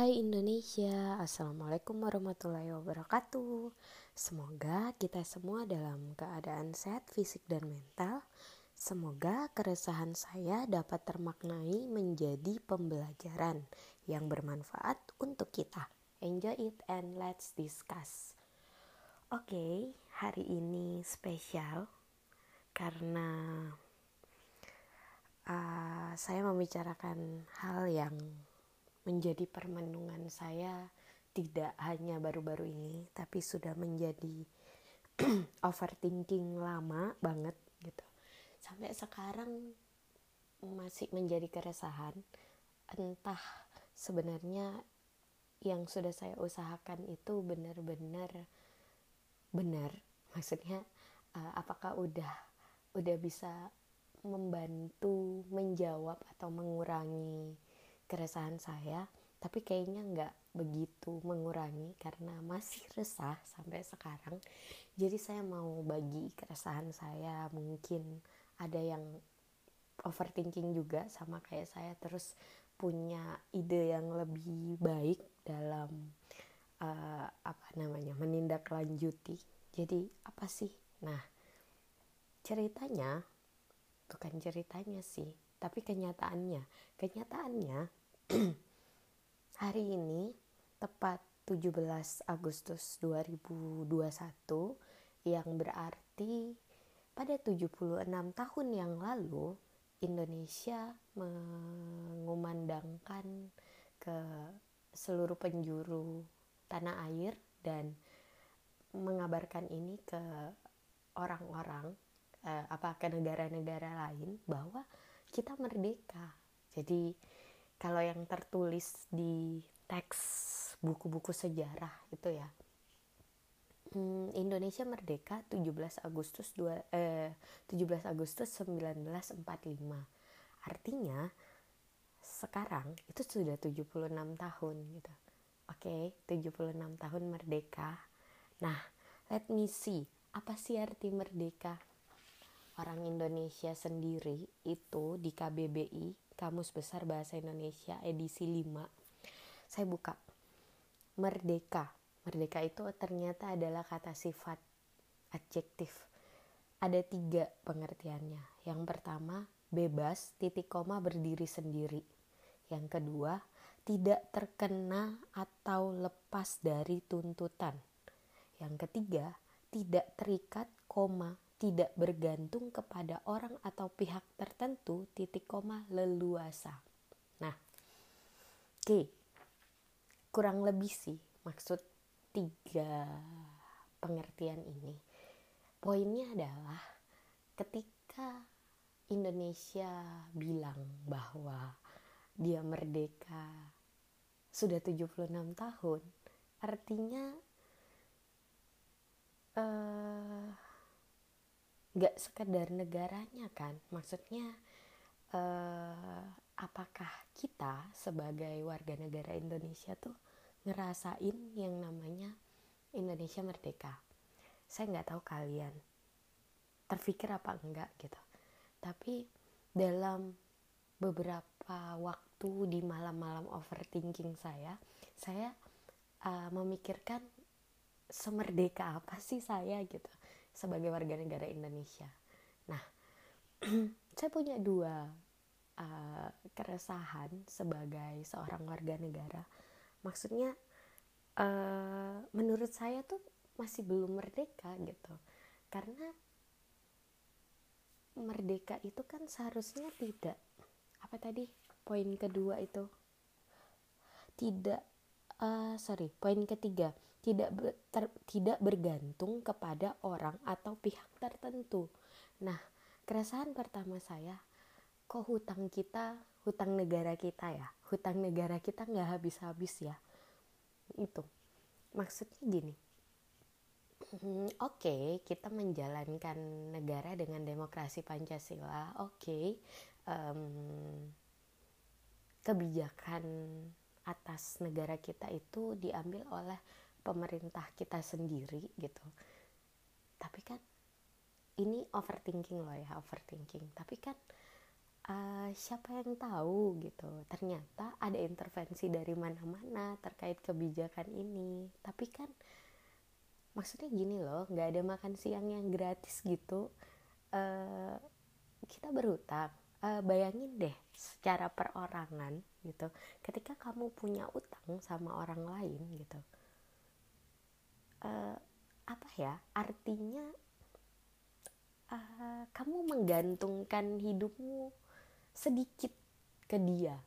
Hai Indonesia, Assalamualaikum warahmatullahi wabarakatuh. Semoga kita semua dalam keadaan sehat fisik dan mental. Semoga keresahan saya dapat termaknai menjadi pembelajaran yang bermanfaat untuk kita. Enjoy it and let's discuss. Oke, hari ini spesial karena uh, saya membicarakan hal yang menjadi permenungan saya tidak hanya baru-baru ini tapi sudah menjadi overthinking lama banget gitu. Sampai sekarang masih menjadi keresahan entah sebenarnya yang sudah saya usahakan itu benar-benar benar. Maksudnya uh, apakah udah udah bisa membantu menjawab atau mengurangi keresahan saya tapi kayaknya nggak begitu mengurangi karena masih resah sampai sekarang. Jadi saya mau bagi keresahan saya mungkin ada yang overthinking juga sama kayak saya terus punya ide yang lebih baik dalam uh, apa namanya menindaklanjuti. Jadi apa sih? Nah ceritanya bukan ceritanya sih tapi kenyataannya. Kenyataannya hari ini tepat 17 Agustus 2021 yang berarti pada 76 tahun yang lalu Indonesia mengumandangkan ke seluruh penjuru tanah air dan mengabarkan ini ke orang-orang eh, apa ke negara-negara lain bahwa kita merdeka. Jadi kalau yang tertulis di teks buku-buku sejarah itu ya. Hmm, Indonesia merdeka 17 Agustus 2 eh 17 Agustus 1945 artinya sekarang itu sudah 76 tahun gitu. Oke okay, 76 tahun merdeka. Nah let me see apa sih arti merdeka? Orang Indonesia sendiri itu di KBBI Kamus Besar Bahasa Indonesia edisi 5 saya buka. Merdeka. Merdeka itu ternyata adalah kata sifat adjektif. Ada tiga pengertiannya. Yang pertama bebas titik koma berdiri sendiri. Yang kedua tidak terkena atau lepas dari tuntutan. Yang ketiga tidak terikat koma tidak bergantung kepada orang atau pihak tertentu titik koma leluasa. Nah, oke, okay. kurang lebih sih maksud tiga pengertian ini. Poinnya adalah ketika Indonesia bilang bahwa dia merdeka sudah 76 tahun, artinya uh, nggak sekedar negaranya kan maksudnya eh, apakah kita sebagai warga negara Indonesia tuh ngerasain yang namanya Indonesia merdeka? Saya nggak tahu kalian terpikir apa enggak gitu. Tapi dalam beberapa waktu di malam-malam overthinking saya saya uh, memikirkan semerdeka apa sih saya gitu sebagai warga negara Indonesia. Nah, saya punya dua uh, keresahan sebagai seorang warga negara. Maksudnya, uh, menurut saya tuh masih belum merdeka gitu, karena merdeka itu kan seharusnya tidak apa tadi poin kedua itu tidak uh, sorry poin ketiga tidak ber, ter, tidak bergantung kepada orang atau pihak tertentu. Nah, keresahan pertama saya, kok hutang kita, hutang negara kita ya, hutang negara kita nggak habis-habis ya. Itu maksudnya gini. Hmm, Oke, okay, kita menjalankan negara dengan demokrasi Pancasila. Oke, okay, um, kebijakan atas negara kita itu diambil oleh pemerintah kita sendiri gitu. Tapi kan ini overthinking loh ya overthinking. Tapi kan uh, siapa yang tahu gitu. Ternyata ada intervensi dari mana-mana terkait kebijakan ini. Tapi kan maksudnya gini loh nggak ada makan siang yang gratis gitu. Uh, kita berutang uh, bayangin deh secara perorangan gitu. Ketika kamu punya utang sama orang lain gitu uh, apa ya artinya uh, kamu menggantungkan hidupmu sedikit ke dia.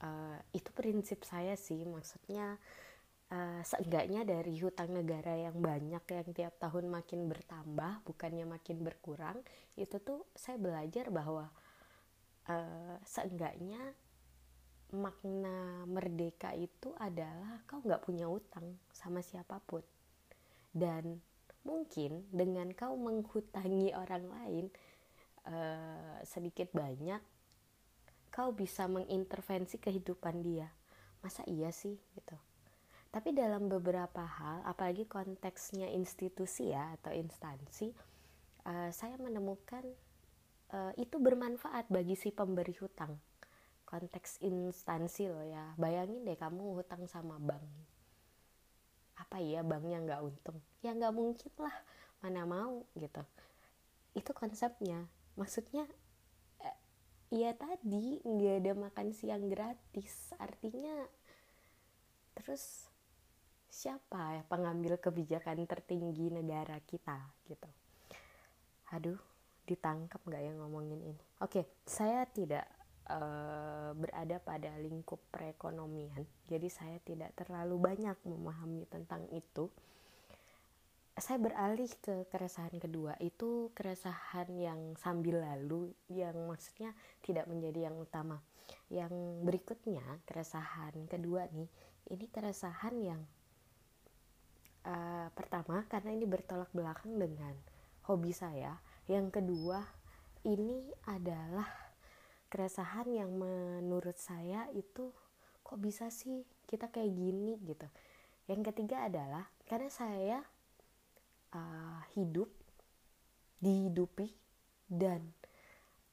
Uh, itu prinsip saya sih maksudnya uh, seenggaknya dari hutang negara yang banyak yang tiap tahun makin bertambah bukannya makin berkurang itu tuh saya belajar bahwa uh, seenggaknya makna merdeka itu adalah kau nggak punya utang sama siapa pun dan mungkin dengan kau menghutangi orang lain uh, sedikit banyak kau bisa mengintervensi kehidupan dia. Masa iya sih gitu. Tapi dalam beberapa hal apalagi konteksnya institusi ya atau instansi uh, saya menemukan uh, itu bermanfaat bagi si pemberi hutang. Konteks instansi loh ya. Bayangin deh kamu hutang sama bank apa ya banknya nggak untung? Ya nggak mungkin lah mana mau gitu. Itu konsepnya. Maksudnya eh, ya tadi nggak ada makan siang gratis. Artinya terus siapa ya pengambil kebijakan tertinggi negara kita gitu? Aduh ditangkap nggak ya ngomongin ini? Oke saya tidak uh, berada pada lingkup perekonomian. Jadi saya tidak terlalu banyak memahami tentang itu. Saya beralih ke keresahan kedua. Itu keresahan yang sambil lalu yang maksudnya tidak menjadi yang utama. Yang berikutnya keresahan kedua nih ini keresahan yang uh, pertama karena ini bertolak belakang dengan hobi saya. Yang kedua ini adalah keresahan yang menurut saya itu kok bisa sih kita kayak gini? Gitu. Yang ketiga adalah karena saya uh, hidup dihidupi dan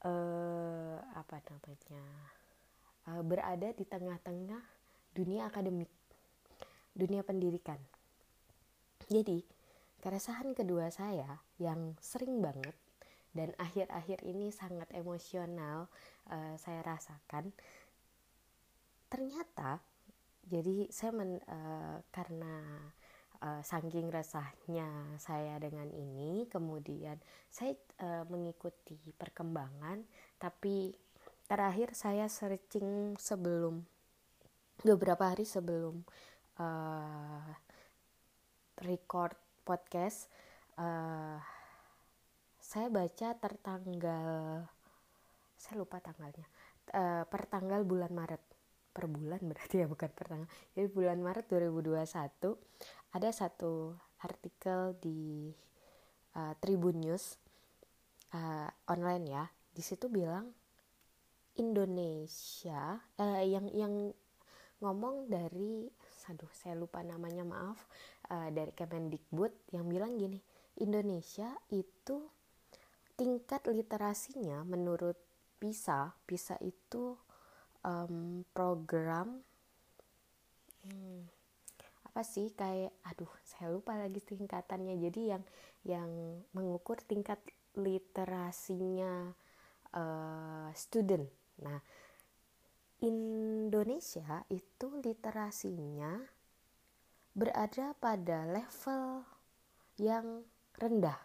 uh, apa namanya uh, berada di tengah-tengah dunia akademik dunia pendidikan. Jadi keresahan kedua saya yang sering banget dan akhir-akhir ini sangat emosional uh, saya rasakan. Ternyata jadi saya men, uh, karena uh, saking resahnya saya dengan ini kemudian saya uh, mengikuti perkembangan tapi terakhir saya searching sebelum beberapa hari sebelum uh, record podcast uh, saya baca tertanggal saya lupa tanggalnya. Uh, per tanggal bulan Maret. Per bulan berarti ya bukan per tanggal jadi bulan Maret 2021 ada satu artikel di uh, Tribun News uh, online ya. Di situ bilang Indonesia uh, yang yang ngomong dari aduh saya lupa namanya maaf uh, dari Kemendikbud yang bilang gini Indonesia itu tingkat literasinya menurut PISA PISA itu um, program hmm, apa sih kayak aduh saya lupa lagi tingkatannya. Jadi yang yang mengukur tingkat literasinya uh, student. Nah Indonesia itu literasinya berada pada level yang rendah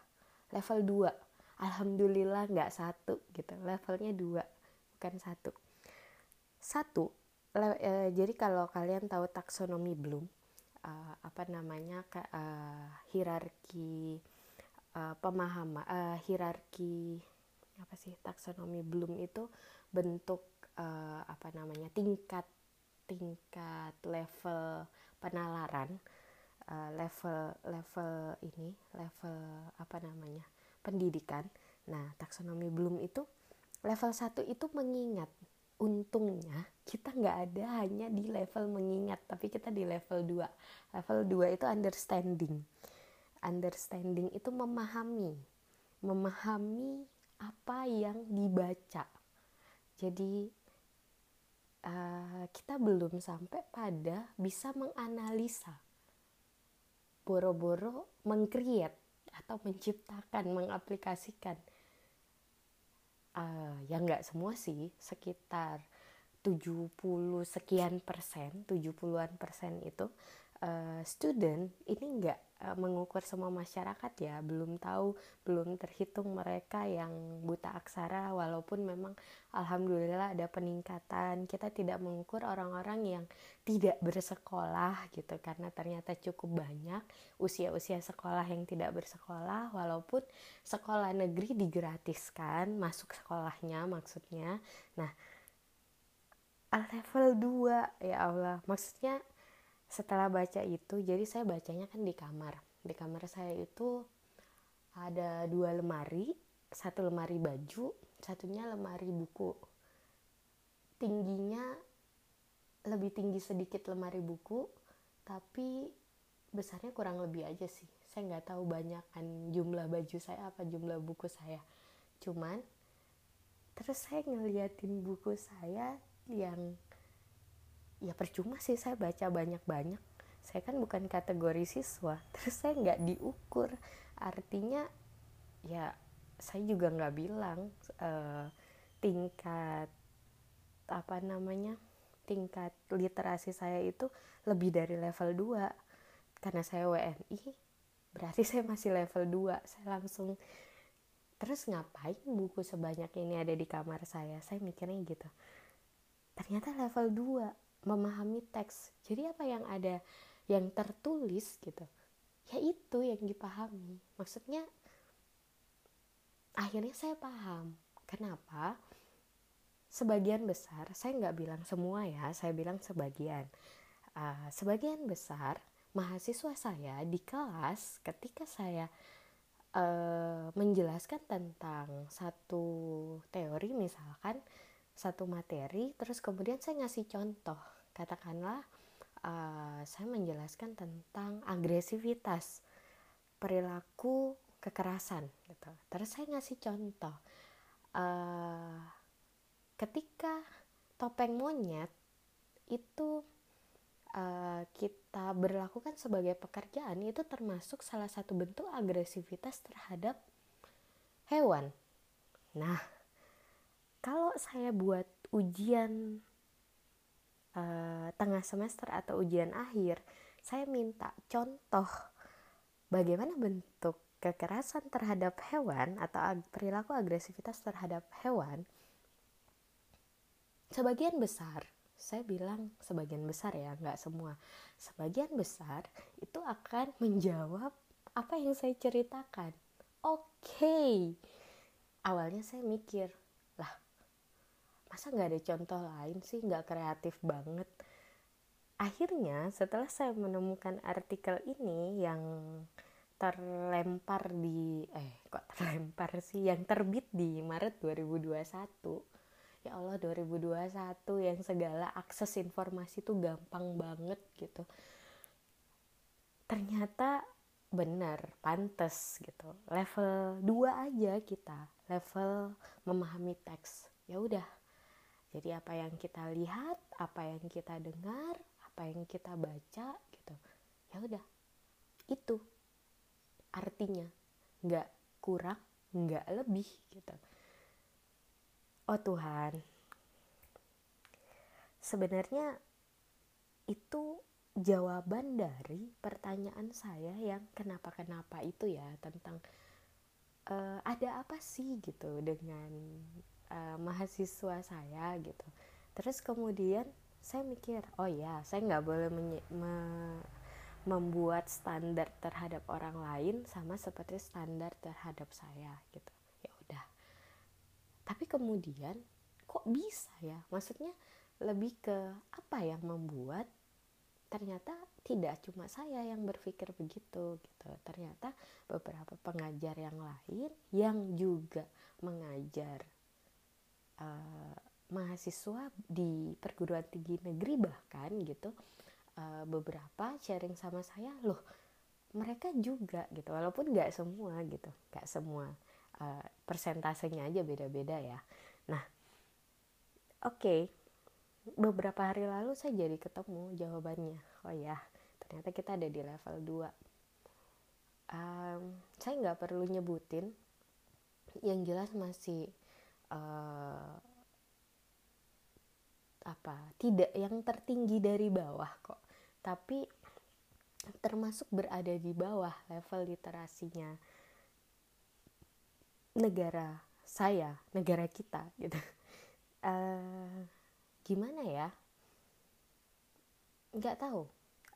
level 2 Alhamdulillah nggak satu gitu. Levelnya dua bukan satu. Satu le, e, jadi kalau kalian tahu taksonomi Bloom uh, apa namanya uh, hierarki uh, pemahaman uh, hierarki apa sih taksonomi Bloom itu bentuk uh, apa namanya tingkat tingkat level penalaran uh, level level ini level apa namanya pendidikan. Nah taksonomi Bloom itu level satu itu mengingat. Untungnya kita nggak ada hanya di level mengingat tapi kita di level 2 level 2 itu understanding. Understanding itu memahami. Memahami apa yang dibaca. Jadi uh, kita belum sampai pada bisa menganalisa. Boro-boro mengcreate atau menciptakan mengaplikasikan. Uh, ya nggak semua sih sekitar 70 sekian persen 70-an persen itu uh, student ini nggak mengukur semua masyarakat ya belum tahu belum terhitung mereka yang buta aksara walaupun memang alhamdulillah ada peningkatan. Kita tidak mengukur orang-orang yang tidak bersekolah gitu karena ternyata cukup banyak usia-usia sekolah yang tidak bersekolah walaupun sekolah negeri digratiskan masuk sekolahnya maksudnya. Nah level 2 ya Allah. Maksudnya setelah baca itu jadi saya bacanya kan di kamar. Di kamar saya itu ada dua lemari satu lemari baju satunya lemari buku. Tingginya lebih tinggi sedikit lemari buku tapi besarnya kurang lebih aja sih. Saya nggak tahu banyak kan jumlah baju saya apa jumlah buku saya. Cuman terus saya ngeliatin buku saya yang ya percuma sih saya baca banyak-banyak. Saya kan bukan kategori siswa terus saya nggak diukur. Artinya ya saya juga nggak bilang uh, tingkat apa namanya tingkat literasi saya itu lebih dari level 2 karena saya WNI berarti saya masih level 2 saya langsung terus ngapain buku sebanyak ini ada di kamar saya? Saya mikirnya gitu. Ternyata level 2 memahami teks. Jadi apa yang ada yang tertulis gitu ya itu yang dipahami. Maksudnya akhirnya saya paham. Kenapa? Sebagian besar saya nggak bilang semua ya saya bilang sebagian. Uh, sebagian besar mahasiswa saya di kelas ketika saya uh, menjelaskan tentang satu teori misalkan satu materi terus kemudian saya ngasih contoh katakanlah uh, saya menjelaskan tentang agresivitas perilaku kekerasan gitu. Terus saya ngasih contoh uh, ketika topeng monyet itu uh, kita berlakukan sebagai pekerjaan itu termasuk salah satu bentuk agresivitas terhadap hewan. Nah kalau saya buat ujian uh, tengah semester atau ujian akhir saya minta contoh bagaimana bentuk kekerasan terhadap hewan atau perilaku agresivitas terhadap hewan. Sebagian besar saya bilang sebagian besar ya nggak semua. Sebagian besar itu akan menjawab apa yang saya ceritakan. Oke. Okay. awalnya saya mikir masa nggak ada contoh lain sih? Nggak kreatif banget. Akhirnya setelah saya menemukan artikel ini yang terlempar di eh kok terlempar sih? Yang terbit di Maret 2021 ya Allah 2021 yang segala akses informasi tuh gampang banget gitu. Ternyata benar pantas gitu. Level 2 aja kita. Level memahami teks. Ya udah jadi apa yang kita lihat apa yang kita dengar apa yang kita baca gitu. Ya udah. Itu artinya. Nggak kurang nggak lebih gitu. Oh Tuhan. Sebenarnya itu jawaban dari pertanyaan saya yang kenapa kenapa itu ya tentang uh, ada apa sih gitu dengan uh, mahasiswa saya gitu. Terus kemudian saya mikir oh ya saya nggak boleh me membuat standar terhadap orang lain sama seperti standar terhadap saya gitu. Ya udah. Tapi kemudian kok bisa ya? Maksudnya lebih ke apa yang membuat ternyata tidak cuma saya yang berpikir begitu gitu. Ternyata beberapa pengajar yang lain yang juga mengajar uh, mahasiswa di perguruan tinggi negeri bahkan gitu uh, beberapa sharing sama saya loh mereka juga gitu. Walaupun nggak semua gitu nggak semua uh, persentasenya aja beda-beda ya. Nah okay. beberapa hari lalu saya jadi ketemu jawabannya. Oh ya ternyata kita ada di level 2 um, saya nggak perlu nyebutin. Yang jelas masih uh, apa tidak yang tertinggi dari bawah kok. Tapi termasuk berada di bawah level literasinya negara saya negara kita gitu. Uh, gimana ya? Nggak tahu.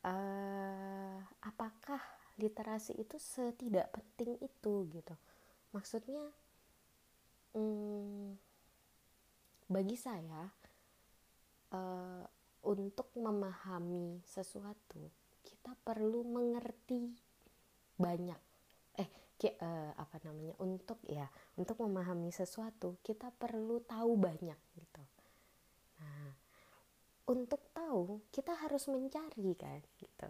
Uh, apakah literasi itu setidak penting itu gitu? Maksudnya hmm, bagi saya uh, untuk memahami sesuatu kita perlu mengerti banyak. Eh ke, uh, apa namanya untuk ya untuk memahami sesuatu kita perlu tahu banyak gitu. Nah untuk tahu kita harus mencari kan gitu.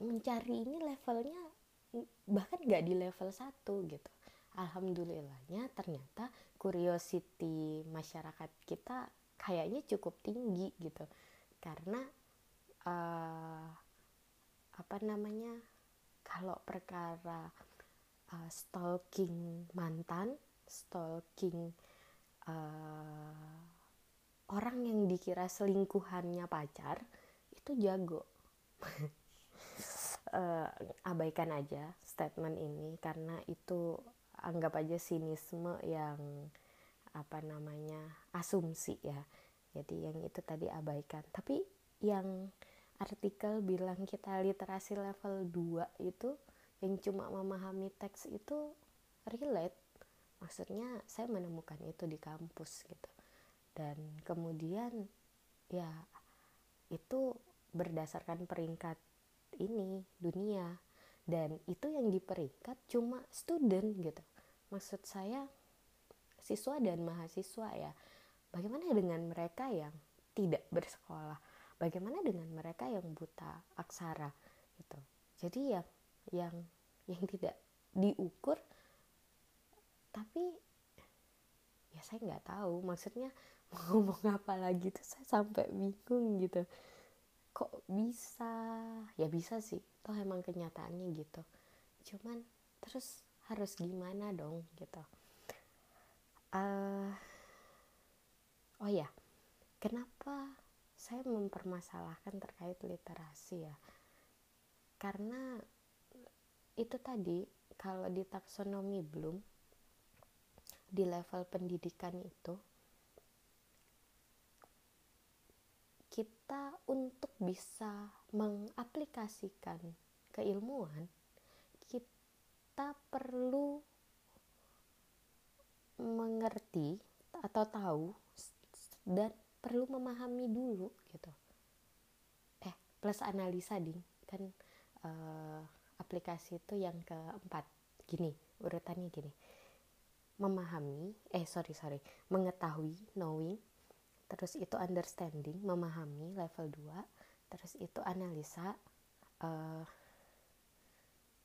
Mencari ini levelnya bahkan nggak di level satu gitu alhamdulillahnya ternyata curiosity masyarakat kita kayaknya cukup tinggi gitu. Karena uh, apa namanya kalau perkara uh, stalking mantan stalking uh, orang yang dikira selingkuhannya pacar itu jago. Uh, abaikan aja statement ini karena itu anggap aja sinisme yang apa namanya asumsi ya. Jadi yang itu tadi abaikan. Tapi yang artikel bilang kita literasi level 2 itu yang cuma memahami teks itu relate. Maksudnya saya menemukan itu di kampus gitu. Dan kemudian ya itu berdasarkan peringkat ini dunia. Dan itu yang diperingkat cuma student gitu maksud saya siswa dan mahasiswa ya bagaimana dengan mereka yang tidak bersekolah? Bagaimana dengan mereka yang buta aksara gitu? Jadi yang yang yang tidak diukur tapi ya saya nggak tahu maksudnya mau ngomong apa lagi tuh saya sampai bingung gitu. Kok bisa? Ya bisa sih toh emang kenyataannya gitu. Cuman terus harus gimana dong gitu. Uh, oh ya kenapa saya mempermasalahkan terkait literasi ya? Karena itu tadi kalau di taksonomi belum di level pendidikan itu kita untuk bisa mengaplikasikan keilmuan kita perlu mengerti atau tahu dan perlu memahami dulu gitu plus analisa ding. Kan uh, aplikasi itu yang keempat. Gini urutannya gini. Memahami eh sorry sorry. Mengetahui knowing terus itu understanding memahami level 2 terus itu analisa uh,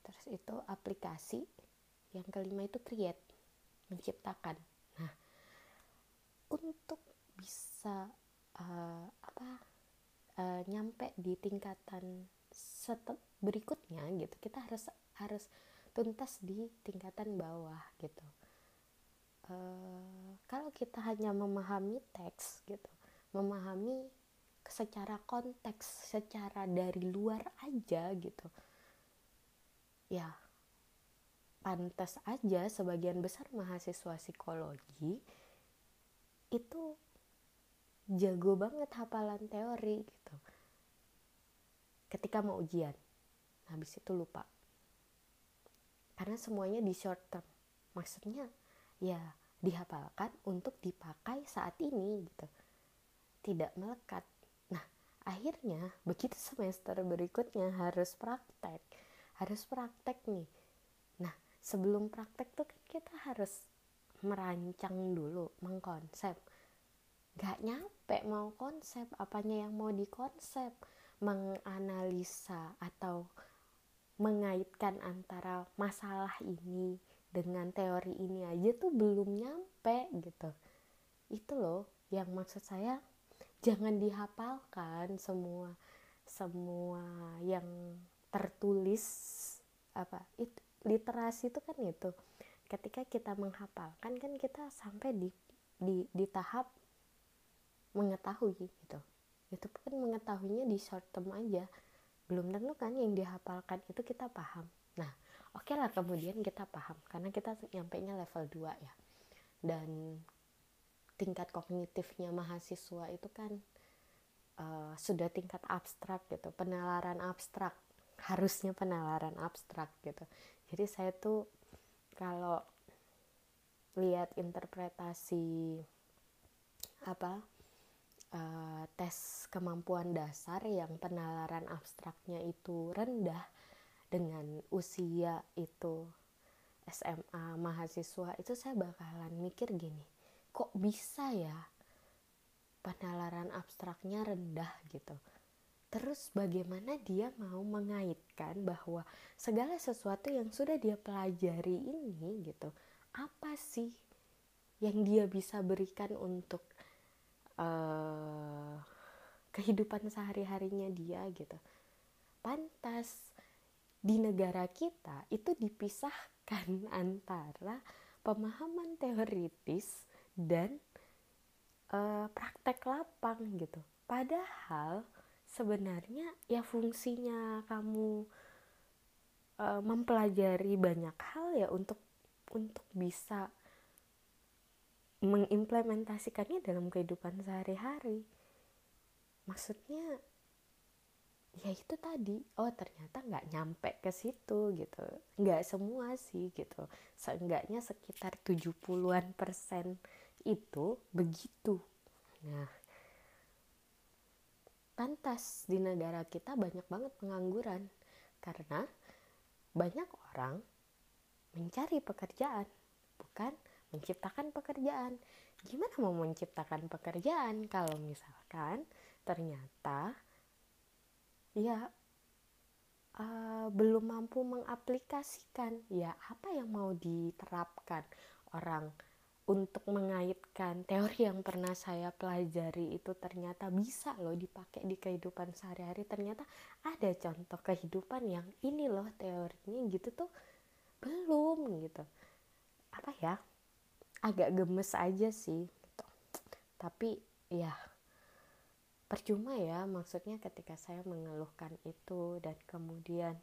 terus itu aplikasi. Yang kelima itu create menciptakan nah untuk bisa uh, apa uh, nyampe di tingkatan setep berikutnya gitu kita harus harus tuntas di tingkatan bawah gitu. Uh, kalau kita hanya memahami teks gitu memahami secara konteks secara dari luar aja gitu ya pantas aja sebagian besar mahasiswa psikologi itu jago banget hafalan teori gitu ketika mau ujian habis itu lupa. Karena semuanya di short term. Maksudnya ya dihafalkan untuk dipakai saat ini gitu. Tidak melekat. Nah akhirnya begitu semester berikutnya harus praktek. Harus praktek nih. Nah sebelum praktek tuh kan kita harus merancang dulu mengkonsep. Gak nyampe mau konsep apanya yang mau dikonsep menganalisa atau mengaitkan antara masalah ini dengan teori ini aja tuh belum nyampe gitu. Itu loh yang maksud saya jangan dihafalkan semua semua yang tertulis apa itu literasi itu kan itu. Ketika kita menghafalkan kan kita sampai di di, di tahap mengetahui gitu itu kan mengetahuinya di short term aja. Belum tentu kan yang dihafalkan itu kita paham. Nah oke okay lah kemudian kita paham karena kita nyampe nya level 2 ya. Dan tingkat kognitifnya mahasiswa itu kan uh, sudah tingkat abstrak gitu. Penalaran abstrak harusnya penalaran abstrak gitu. Jadi saya tuh kalau lihat interpretasi apa uh, tes kemampuan dasar yang penalaran abstraknya itu rendah dengan usia itu SMA mahasiswa itu saya bakalan mikir gini kok bisa ya penalaran abstraknya rendah gitu? Terus bagaimana dia mau mengaitkan bahwa segala sesuatu yang sudah dia pelajari ini gitu apa sih yang dia bisa berikan untuk uh, kehidupan sehari-harinya dia gitu. Pantas di negara kita itu dipisahkan antara pemahaman teoritis dan uh, praktek lapang gitu. Padahal sebenarnya ya fungsinya kamu uh, mempelajari banyak hal ya untuk untuk bisa mengimplementasikannya dalam kehidupan sehari-hari. Maksudnya ya itu tadi oh ternyata nggak nyampe ke situ gitu. Nggak semua sih gitu. Seenggaknya sekitar 70-an persen itu begitu. Nah pantas di negara kita banyak banget pengangguran. Karena banyak orang mencari pekerjaan bukan menciptakan pekerjaan. Gimana mau menciptakan pekerjaan kalau misalkan ternyata ya uh, belum mampu mengaplikasikan? Ya apa yang mau diterapkan? Orang untuk mengaitkan teori yang pernah saya pelajari itu ternyata bisa loh dipakai di kehidupan sehari-hari. Ternyata ada contoh kehidupan yang ini loh teorinya gitu tuh belum gitu. Apa ya agak gemes aja sih gitu. tapi ya percuma ya maksudnya ketika saya mengeluhkan itu dan kemudian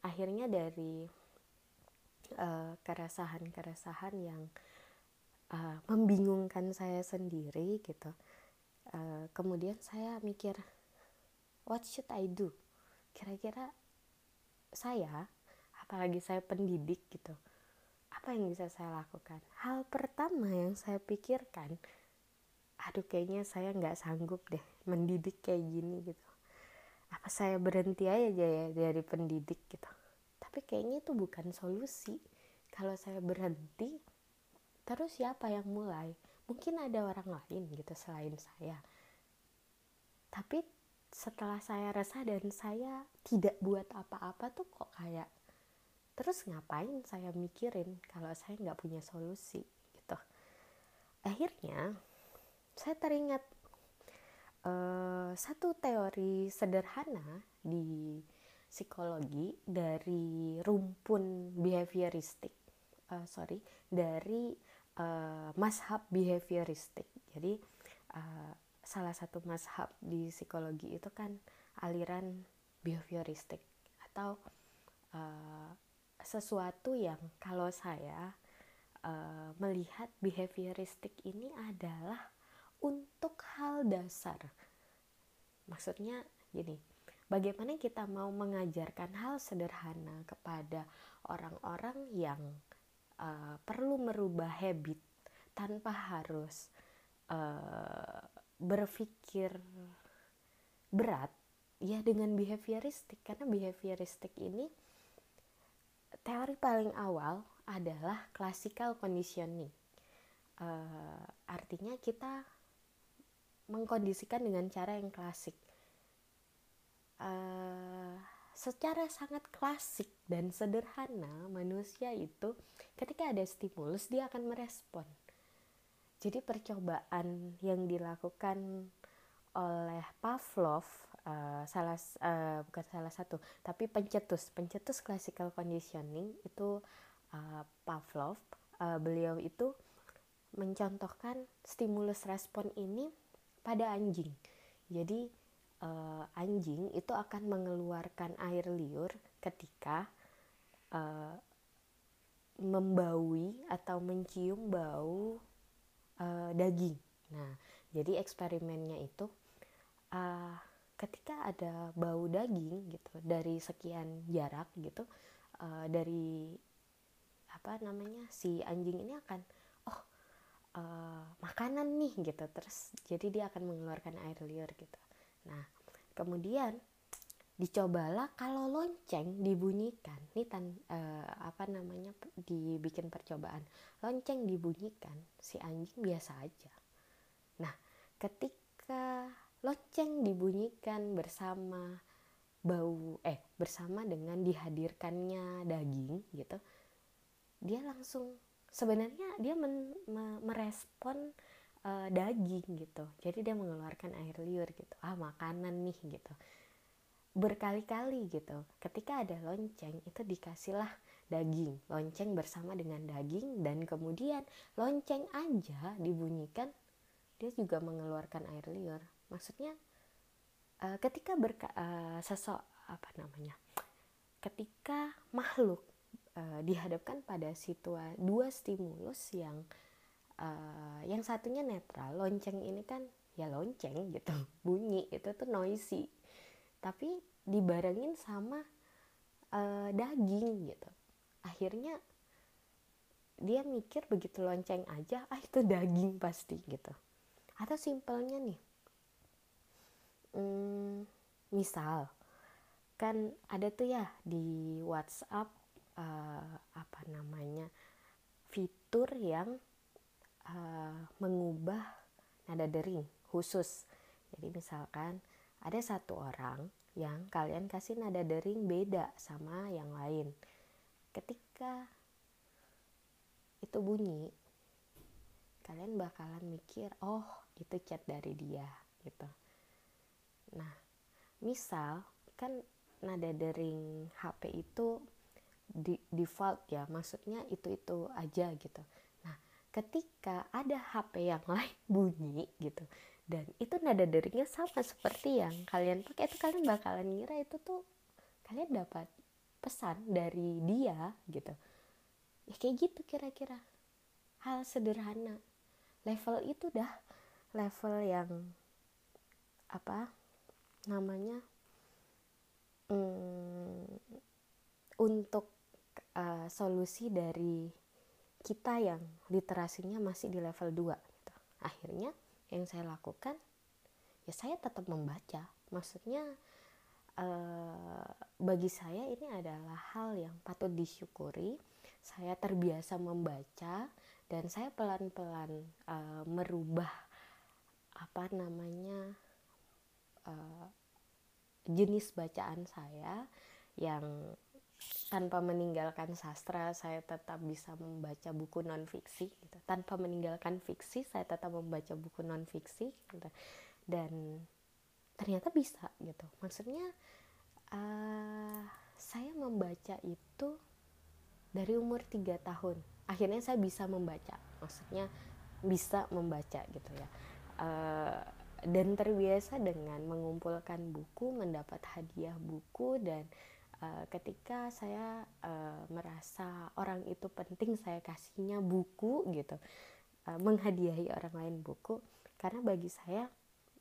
akhirnya dari uh, keresahan-keresahan yang uh, membingungkan saya sendiri gitu uh, kemudian saya mikir what should I do kira-kira saya apalagi saya pendidik gitu apa yang bisa saya lakukan? Hal pertama yang saya pikirkan aduh kayaknya saya nggak sanggup deh mendidik kayak gini gitu. Apa saya berhenti aja ya dari pendidik gitu. Tapi kayaknya itu bukan solusi. Kalau saya berhenti terus siapa yang mulai? Mungkin ada orang lain gitu selain saya. Tapi setelah saya resah dan saya tidak buat apa-apa tuh kok kayak terus ngapain saya mikirin kalau saya nggak punya solusi gitu. Akhirnya saya teringat uh, satu teori sederhana di psikologi dari rumpun behavioristik uh, sorry dari uh, mashab behavioristik. Jadi uh, salah satu mashab di psikologi itu kan aliran behavioristik atau uh, sesuatu yang kalau saya uh, melihat behavioristik ini adalah untuk hal dasar. Maksudnya gini, bagaimana kita mau mengajarkan hal sederhana kepada orang-orang yang uh, perlu merubah habit tanpa harus uh, berpikir berat ya dengan behavioristik karena behavioristik ini teori paling awal adalah classical conditioning uh, artinya kita mengkondisikan dengan cara yang klasik. Uh, secara sangat klasik dan sederhana, manusia itu ketika ada stimulus dia akan merespon. jadi percobaan yang dilakukan oleh Pavlov uh, salah uh, bukan salah satu tapi pencetus pencetus classical conditioning itu uh, Pavlov uh, beliau itu mencontohkan stimulus respon ini pada anjing jadi uh, anjing itu akan mengeluarkan air liur ketika uh, membaui atau mencium bau uh, daging. Nah, jadi eksperimennya itu uh, ketika ada bau daging gitu dari sekian jarak gitu uh, dari apa namanya si anjing ini akan oh uh, makanan nih gitu. Terus jadi dia akan mengeluarkan air liur gitu. Nah kemudian dicobalah kalau lonceng dibunyikan. Ini tan uh, apa namanya dibikin percobaan. Lonceng dibunyikan si anjing biasa aja. Nah ketika lonceng dibunyikan bersama bau eh bersama dengan dihadirkannya daging gitu. Dia langsung sebenarnya dia men, me, merespon uh, daging gitu. Jadi dia mengeluarkan air liur gitu. Ah makanan nih gitu. Berkali-kali gitu. Ketika ada lonceng itu dikasihlah daging. Lonceng bersama dengan daging dan kemudian lonceng aja dibunyikan dia juga mengeluarkan air liur maksudnya uh, ketika berka uh, sesok apa namanya ketika makhluk uh, dihadapkan pada situasi dua stimulus yang uh, yang satunya netral lonceng ini kan ya lonceng gitu bunyi itu tuh noisy. Tapi dibarengin sama uh, daging gitu. Akhirnya dia mikir begitu lonceng aja ah itu daging pasti gitu. Atau simpelnya nih hmm, misal kan ada tuh ya di WhatsApp uh, apa namanya fitur yang uh, mengubah nada dering khusus jadi misalkan ada satu orang yang kalian kasih nada dering beda sama yang lain. Ketika itu bunyi, kalian bakalan mikir, oh itu chat dari dia gitu. Nah, misal kan nada dering HP itu di default ya, maksudnya itu-itu aja gitu. Nah, ketika ada HP yang lain bunyi gitu, dan itu nada deringnya sama seperti yang kalian pakai itu kalian bakalan ngira itu tuh kalian dapat pesan dari dia gitu. Ya kayak gitu kira-kira. Hal sederhana. Level itu dah level yang apa namanya hmm, untuk uh, solusi dari kita yang literasinya masih di level 2 gitu. akhirnya yang saya lakukan ya saya tetap membaca maksudnya eh, bagi saya ini adalah hal yang patut disyukuri saya terbiasa membaca dan saya pelan-pelan uh, merubah apa namanya uh, jenis bacaan saya yang tanpa meninggalkan sastra saya tetap bisa membaca buku non fiksi gitu. tanpa meninggalkan fiksi saya tetap membaca buku non fiksi gitu. dan ternyata bisa gitu maksudnya uh, saya membaca itu dari umur 3 tahun akhirnya saya bisa membaca maksudnya bisa membaca gitu ya uh, dan terbiasa dengan mengumpulkan buku mendapat hadiah buku dan uh, ketika saya uh, merasa orang itu penting saya kasihnya buku gitu uh, menghadiahi orang lain buku. Karena bagi saya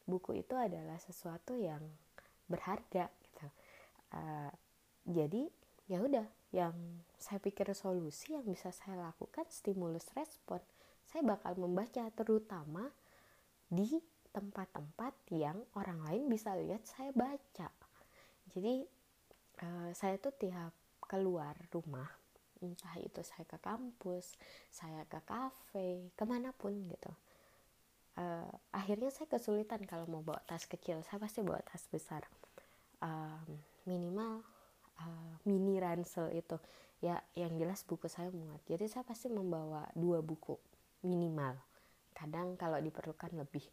buku itu adalah sesuatu yang berharga gitu. Uh, jadi ya udah yang saya pikir solusi yang bisa saya lakukan stimulus respon saya bakal membaca terutama di tempat-tempat yang orang lain bisa lihat saya baca. Jadi uh, saya tuh tiap keluar rumah entah itu saya ke kampus saya ke kafe ke mana pun gitu uh, akhirnya saya kesulitan kalau mau bawa tas kecil. Saya pasti bawa tas besar um, minimal uh, mini ransel itu ya yang jelas buku saya muat. Jadi saya pasti membawa dua buku minimal. Kadang kalau diperlukan lebih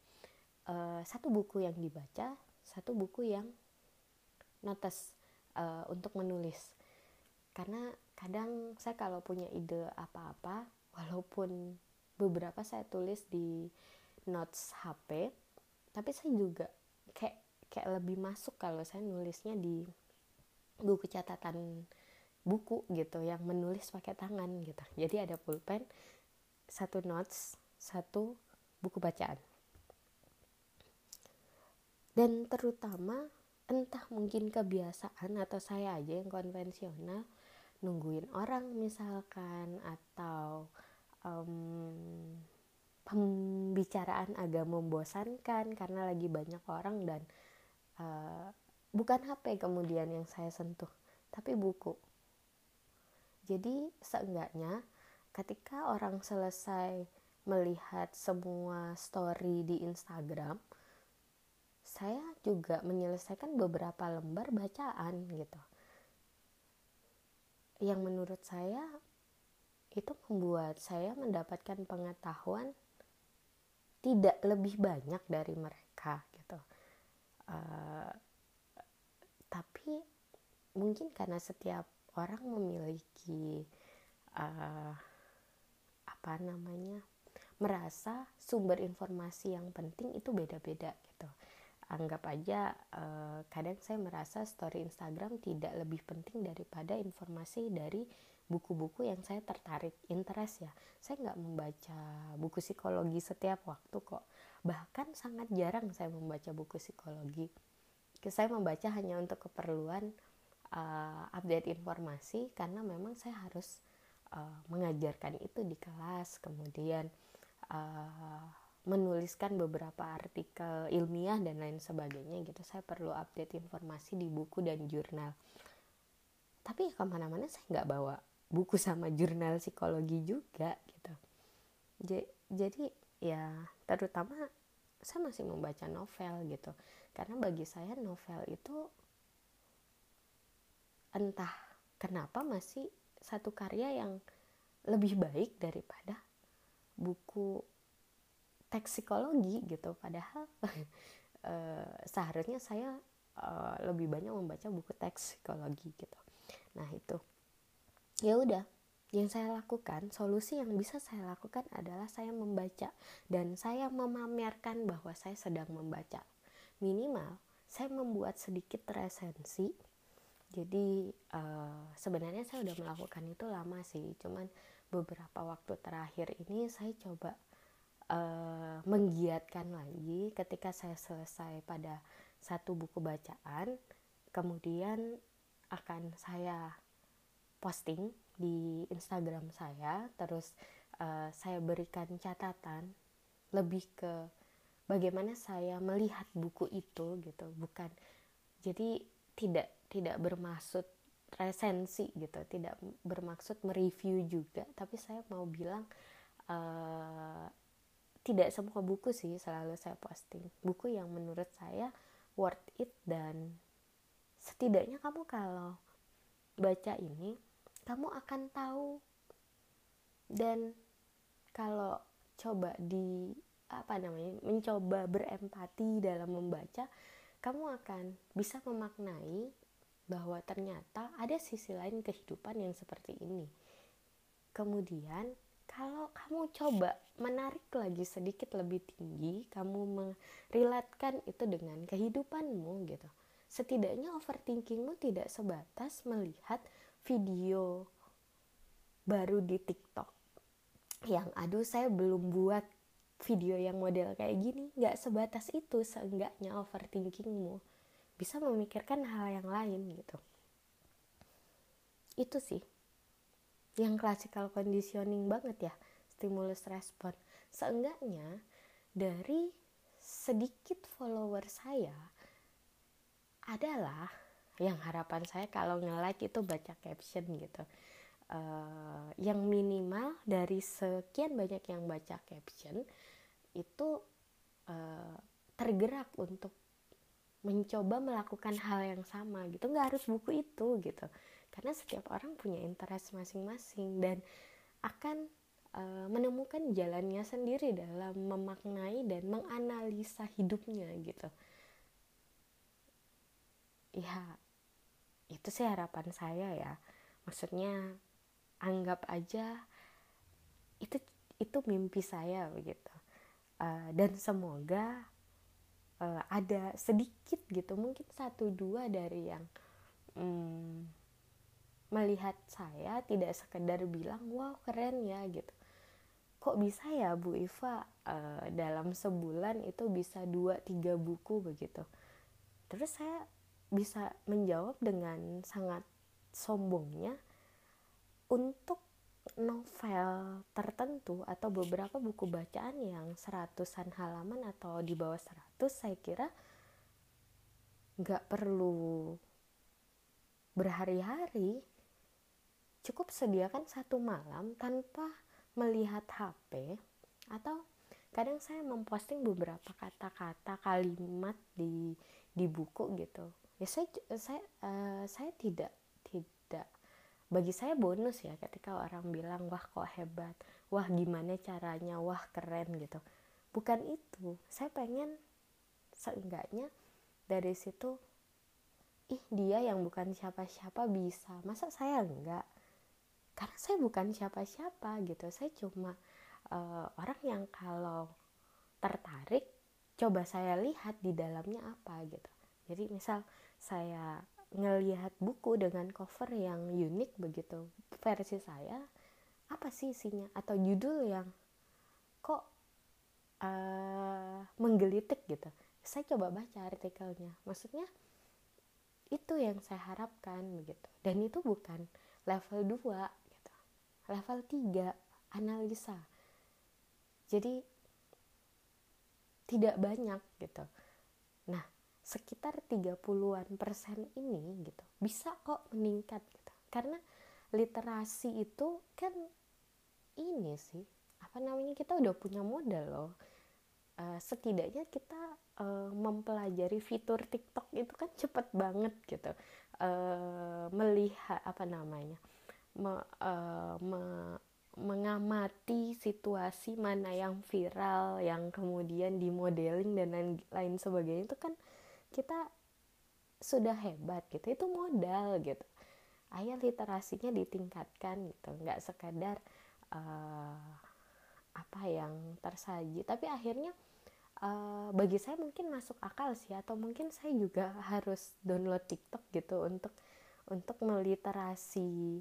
uh, satu buku yang dibaca satu buku yang notes uh, untuk menulis. Karena kadang saya kalau punya ide apa-apa walaupun beberapa saya tulis di notes HP tapi saya juga kayak kayak lebih masuk kalau saya nulisnya di buku catatan buku gitu yang menulis pakai tangan gitu. Jadi ada pulpen satu notes satu buku bacaan dan terutama entah mungkin kebiasaan atau saya aja yang konvensional nungguin orang misalkan atau um, pembicaraan agak membosankan karena lagi banyak orang dan uh, bukan HP kemudian yang saya sentuh tapi buku. Jadi seenggaknya ketika orang selesai melihat semua story di Instagram saya juga menyelesaikan beberapa lembar bacaan gitu. Yang menurut saya itu membuat saya mendapatkan pengetahuan tidak lebih banyak dari mereka gitu. Uh, tapi mungkin karena setiap orang memiliki uh, apa namanya merasa sumber informasi yang penting itu beda-beda anggap aja uh, kadang saya merasa story Instagram tidak lebih penting daripada informasi dari buku-buku yang saya tertarik interest ya. Saya nggak membaca buku psikologi setiap waktu kok. Bahkan sangat jarang saya membaca buku psikologi. Saya membaca hanya untuk keperluan uh, update informasi karena memang saya harus uh, mengajarkan itu di kelas kemudian uh, menuliskan beberapa artikel ilmiah dan lain sebagainya gitu. Saya perlu update informasi di buku dan jurnal. Tapi ya ke mana-mana saya nggak bawa buku sama jurnal psikologi juga gitu. Jadi ya terutama saya masih membaca novel gitu. Karena bagi saya novel itu entah kenapa masih satu karya yang lebih baik daripada buku teks psikologi gitu. Padahal uh, seharusnya saya uh, lebih banyak membaca buku teks psikologi gitu. Nah itu. Ya udah yang saya lakukan solusi yang bisa saya lakukan adalah saya membaca dan saya memamerkan bahwa saya sedang membaca. Minimal saya membuat sedikit resensi. Jadi uh, sebenarnya saya udah melakukan itu lama sih. Cuman beberapa waktu terakhir ini saya coba uh, menggiatkan lagi ketika saya selesai pada satu buku bacaan kemudian akan saya posting di Instagram saya terus uh, saya berikan catatan lebih ke bagaimana saya melihat buku itu gitu. Bukan jadi tidak tidak bermaksud resensi gitu tidak bermaksud mereview juga tapi saya mau bilang uh, tidak semua buku sih selalu saya posting. Buku yang menurut saya worth it dan setidaknya kamu kalau baca ini kamu akan tahu. Dan kalau coba di apa namanya mencoba berempati dalam membaca kamu akan bisa memaknai bahwa ternyata ada sisi lain kehidupan yang seperti ini. Kemudian kalau kamu coba menarik lagi sedikit lebih tinggi, kamu merilatkan itu dengan kehidupanmu gitu. Setidaknya overthinkingmu tidak sebatas melihat video baru di TikTok. Yang aduh saya belum buat video yang model kayak gini. Gak sebatas itu seenggaknya overthinkingmu. Bisa memikirkan hal yang lain gitu. Itu sih yang classical conditioning banget ya stimulus respon. Seenggaknya dari sedikit follower saya adalah yang harapan saya kalau nge-like itu baca caption gitu. Uh, yang minimal dari sekian banyak yang baca caption itu uh, tergerak untuk mencoba melakukan hal yang sama gitu. Nggak harus buku itu gitu karena setiap orang punya interest masing-masing dan akan uh, menemukan jalannya sendiri dalam memaknai dan menganalisa hidupnya gitu. Ya itu sih harapan saya ya. Maksudnya anggap aja itu itu mimpi saya begitu. Uh, dan semoga uh, ada sedikit gitu mungkin satu dua dari yang um, melihat saya tidak sekedar bilang wow keren ya gitu. Kok bisa ya Bu Iva uh, dalam sebulan itu bisa dua tiga buku begitu? Terus saya bisa menjawab dengan sangat sombongnya untuk novel tertentu atau beberapa buku bacaan yang seratusan halaman atau di bawah seratus saya kira nggak perlu berhari-hari cukup sediakan satu malam tanpa melihat HP atau kadang saya memposting beberapa kata-kata kalimat di di buku gitu. Ya saya saya uh, saya tidak tidak bagi saya bonus ya ketika orang bilang wah kok hebat wah gimana caranya wah keren gitu. Bukan itu. Saya pengen seenggaknya dari situ ih dia yang bukan siapa-siapa bisa masa saya enggak karena saya bukan siapa-siapa gitu. Saya cuma uh, orang yang kalau tertarik coba saya lihat di dalamnya apa gitu. Jadi misal saya ngelihat buku dengan cover yang unik begitu versi saya apa sih isinya? Atau judul yang kok uh, menggelitik gitu. Saya coba baca artikelnya. Maksudnya itu yang saya harapkan begitu. Dan itu bukan level 2 gitu level 3 analisa. Jadi tidak banyak gitu. Nah sekitar 30-an persen ini gitu bisa kok meningkat gitu. Karena literasi itu kan ini sih apa namanya kita udah punya modal loh. Uh, setidaknya kita uh, mempelajari fitur TikTok itu kan cepet banget gitu. Uh, melihat apa namanya me, uh, me, mengamati situasi mana yang viral yang kemudian dimodeling dan lain, lain sebagainya itu kan kita sudah hebat gitu. Itu modal gitu. Ayo literasinya ditingkatkan gitu. Nggak sekadar uh, apa yang tersaji. Tapi akhirnya uh, bagi saya mungkin masuk akal sih. Atau mungkin saya juga harus download TikTok gitu untuk untuk meliterasi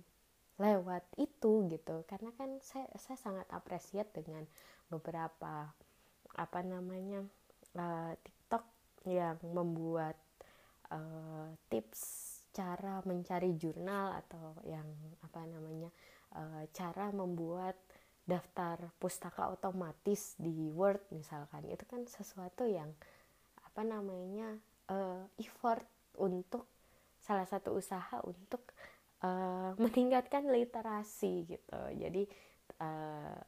lewat itu gitu. Karena kan saya saya sangat apresiat dengan beberapa apa namanya uh, yang membuat uh, tips cara mencari jurnal atau yang apa namanya uh, cara membuat daftar pustaka otomatis di Word misalkan. Itu kan sesuatu yang apa namanya uh, effort untuk salah satu usaha untuk uh, meningkatkan literasi gitu. Jadi uh,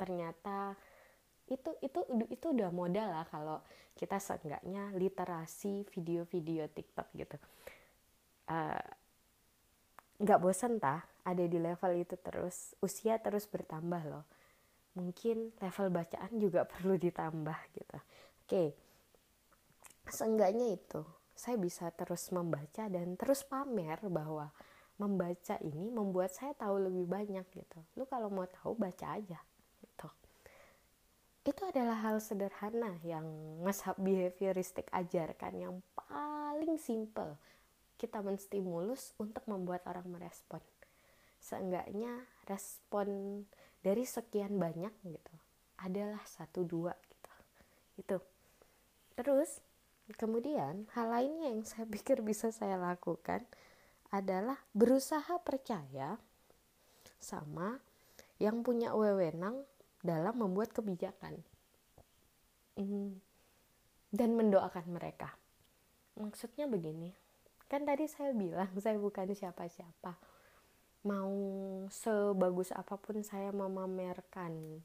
ternyata itu itu itu udah modal lah kalau kita seenggaknya literasi video-video TikTok gitu. Eh, nggak uh, bosan tah ada di level itu terus usia terus bertambah loh. Mungkin level bacaan juga perlu ditambah gitu. Oke seenggaknya itu saya bisa terus membaca dan terus pamer bahwa membaca ini membuat saya tahu lebih banyak gitu. Lu kalau mau tahu baca aja itu adalah hal sederhana yang ngashab behavioristik ajarkan yang paling simple. Kita menstimulus untuk membuat orang merespon. Seenggaknya respon dari sekian banyak gitu adalah satu dua gitu. Itu. Terus kemudian hal lainnya yang saya pikir bisa saya lakukan adalah berusaha percaya sama yang punya wewenang dalam membuat kebijakan hmm. dan mendoakan mereka. Maksudnya begini, kan tadi saya bilang saya bukan siapa-siapa. Mau sebagus apa pun saya memamerkan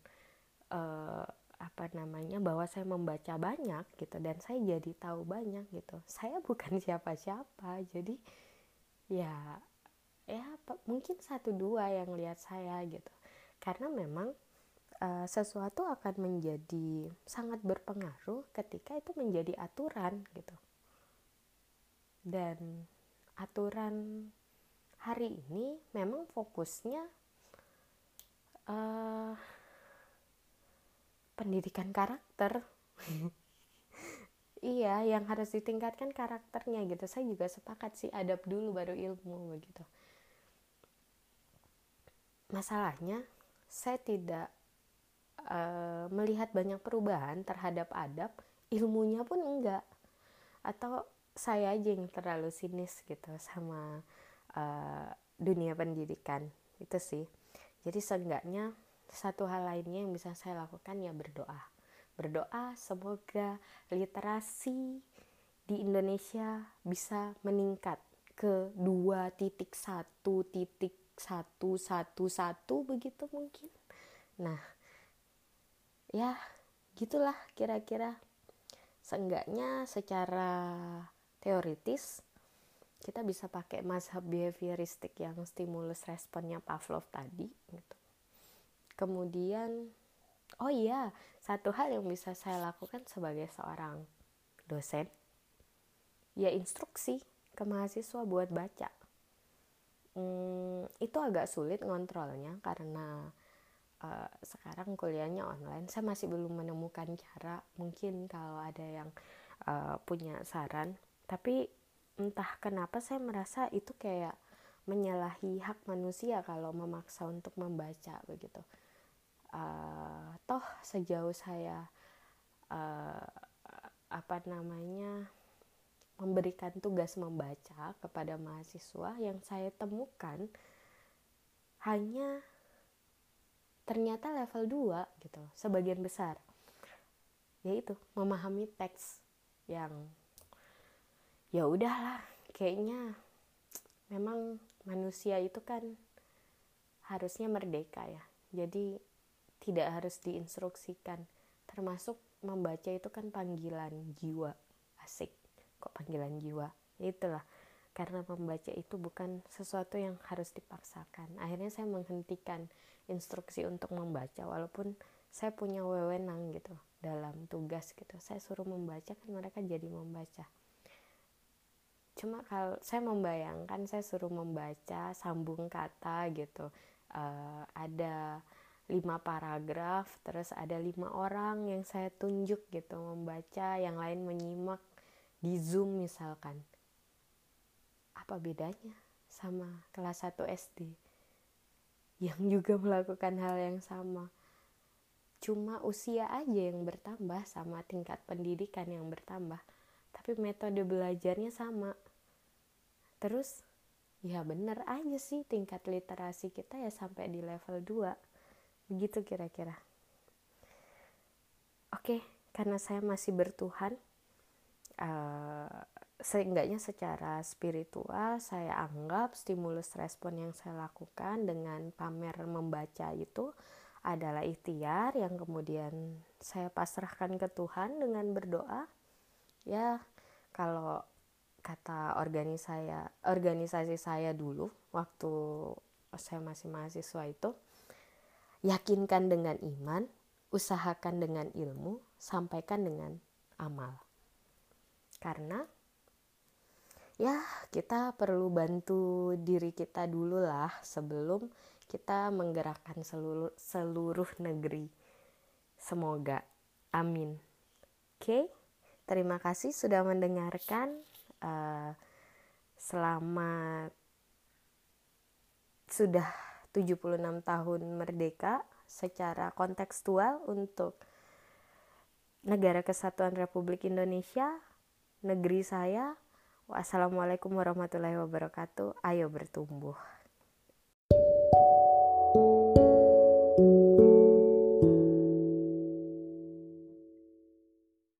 uh, apa namanya bahwa saya membaca banyak gitu dan saya jadi tahu banyak gitu. Saya bukan siapa-siapa, jadi ya ya mungkin satu dua yang lihat saya gitu. Karena memang uh, sesuatu akan menjadi sangat berpengaruh ketika itu menjadi aturan gitu. Dan aturan hari ini memang fokusnya uh, pendidikan karakter iya yang harus ditingkatkan karakternya gitu. Saya juga sepakat sih adab dulu baru ilmu begitu. Masalahnya saya tidak uh, melihat banyak perubahan terhadap adab ilmunya pun enggak. Atau saya aja yang terlalu sinis gitu sama uh, dunia pendidikan. Itu sih. Jadi seenggaknya satu hal lainnya yang bisa saya lakukan ya berdoa berdoa semoga literasi di Indonesia bisa meningkat ke dua titik satu titik satu satu satu begitu mungkin. Nah ya gitulah kira-kira. Seenggaknya secara teoritis kita bisa pakai mazhab behavioristik yang stimulus responnya Pavlov tadi gitu. Kemudian oh iya satu hal yang bisa saya lakukan sebagai seorang dosen ya instruksi ke mahasiswa buat baca. Hmm, itu agak sulit ngontrolnya karena uh, sekarang kuliahnya online. Saya masih belum menemukan cara. Mungkin kalau ada yang uh, punya saran. Tapi entah kenapa saya merasa itu kayak menyalahi hak manusia kalau memaksa untuk membaca begitu uh, toh sejauh saya uh, apa namanya memberikan tugas membaca kepada mahasiswa yang saya temukan hanya ternyata level 2 gitu sebagian besar. Yaitu memahami teks yang ya udahlah kayaknya memang manusia itu kan harusnya merdeka ya. Jadi tidak harus diinstruksikan. Termasuk membaca itu kan panggilan jiwa. Asik kok panggilan jiwa? Ya itulah karena membaca itu bukan sesuatu yang harus dipaksakan. Akhirnya saya menghentikan instruksi untuk membaca walaupun saya punya wewenang gitu dalam tugas gitu. Saya suruh membaca kan mereka jadi membaca. Cuma kalau saya membayangkan saya suruh membaca sambung kata gitu uh, ada lima paragraf terus ada lima orang yang saya tunjuk gitu membaca yang lain menyimak di zoom misalkan. Apa bedanya sama kelas 1 SD yang juga melakukan hal yang sama. Cuma usia aja yang bertambah sama tingkat pendidikan yang bertambah. Tapi metode belajarnya sama. Terus ya bener aja sih tingkat literasi kita ya sampai di level 2 begitu kira-kira. Oke karena saya masih bertuhan uh, seenggaknya secara spiritual saya anggap stimulus respon yang saya lakukan dengan pamer membaca itu adalah ikhtiar yang kemudian saya pasrahkan ke Tuhan dengan berdoa. Ya kalau kata organisasi saya organisasi saya dulu waktu saya masih mahasiswa itu Yakinkan dengan iman, usahakan dengan ilmu, sampaikan dengan amal. Karena ya kita perlu bantu diri kita dulu lah sebelum kita menggerakkan seluruh seluruh negeri. Semoga. Amin. Oke, terima kasih sudah mendengarkan. Uh, selamat sudah 76 tahun merdeka secara kontekstual untuk negara kesatuan Republik Indonesia, negeri saya. Wassalamualaikum warahmatullahi wabarakatuh. Ayo bertumbuh.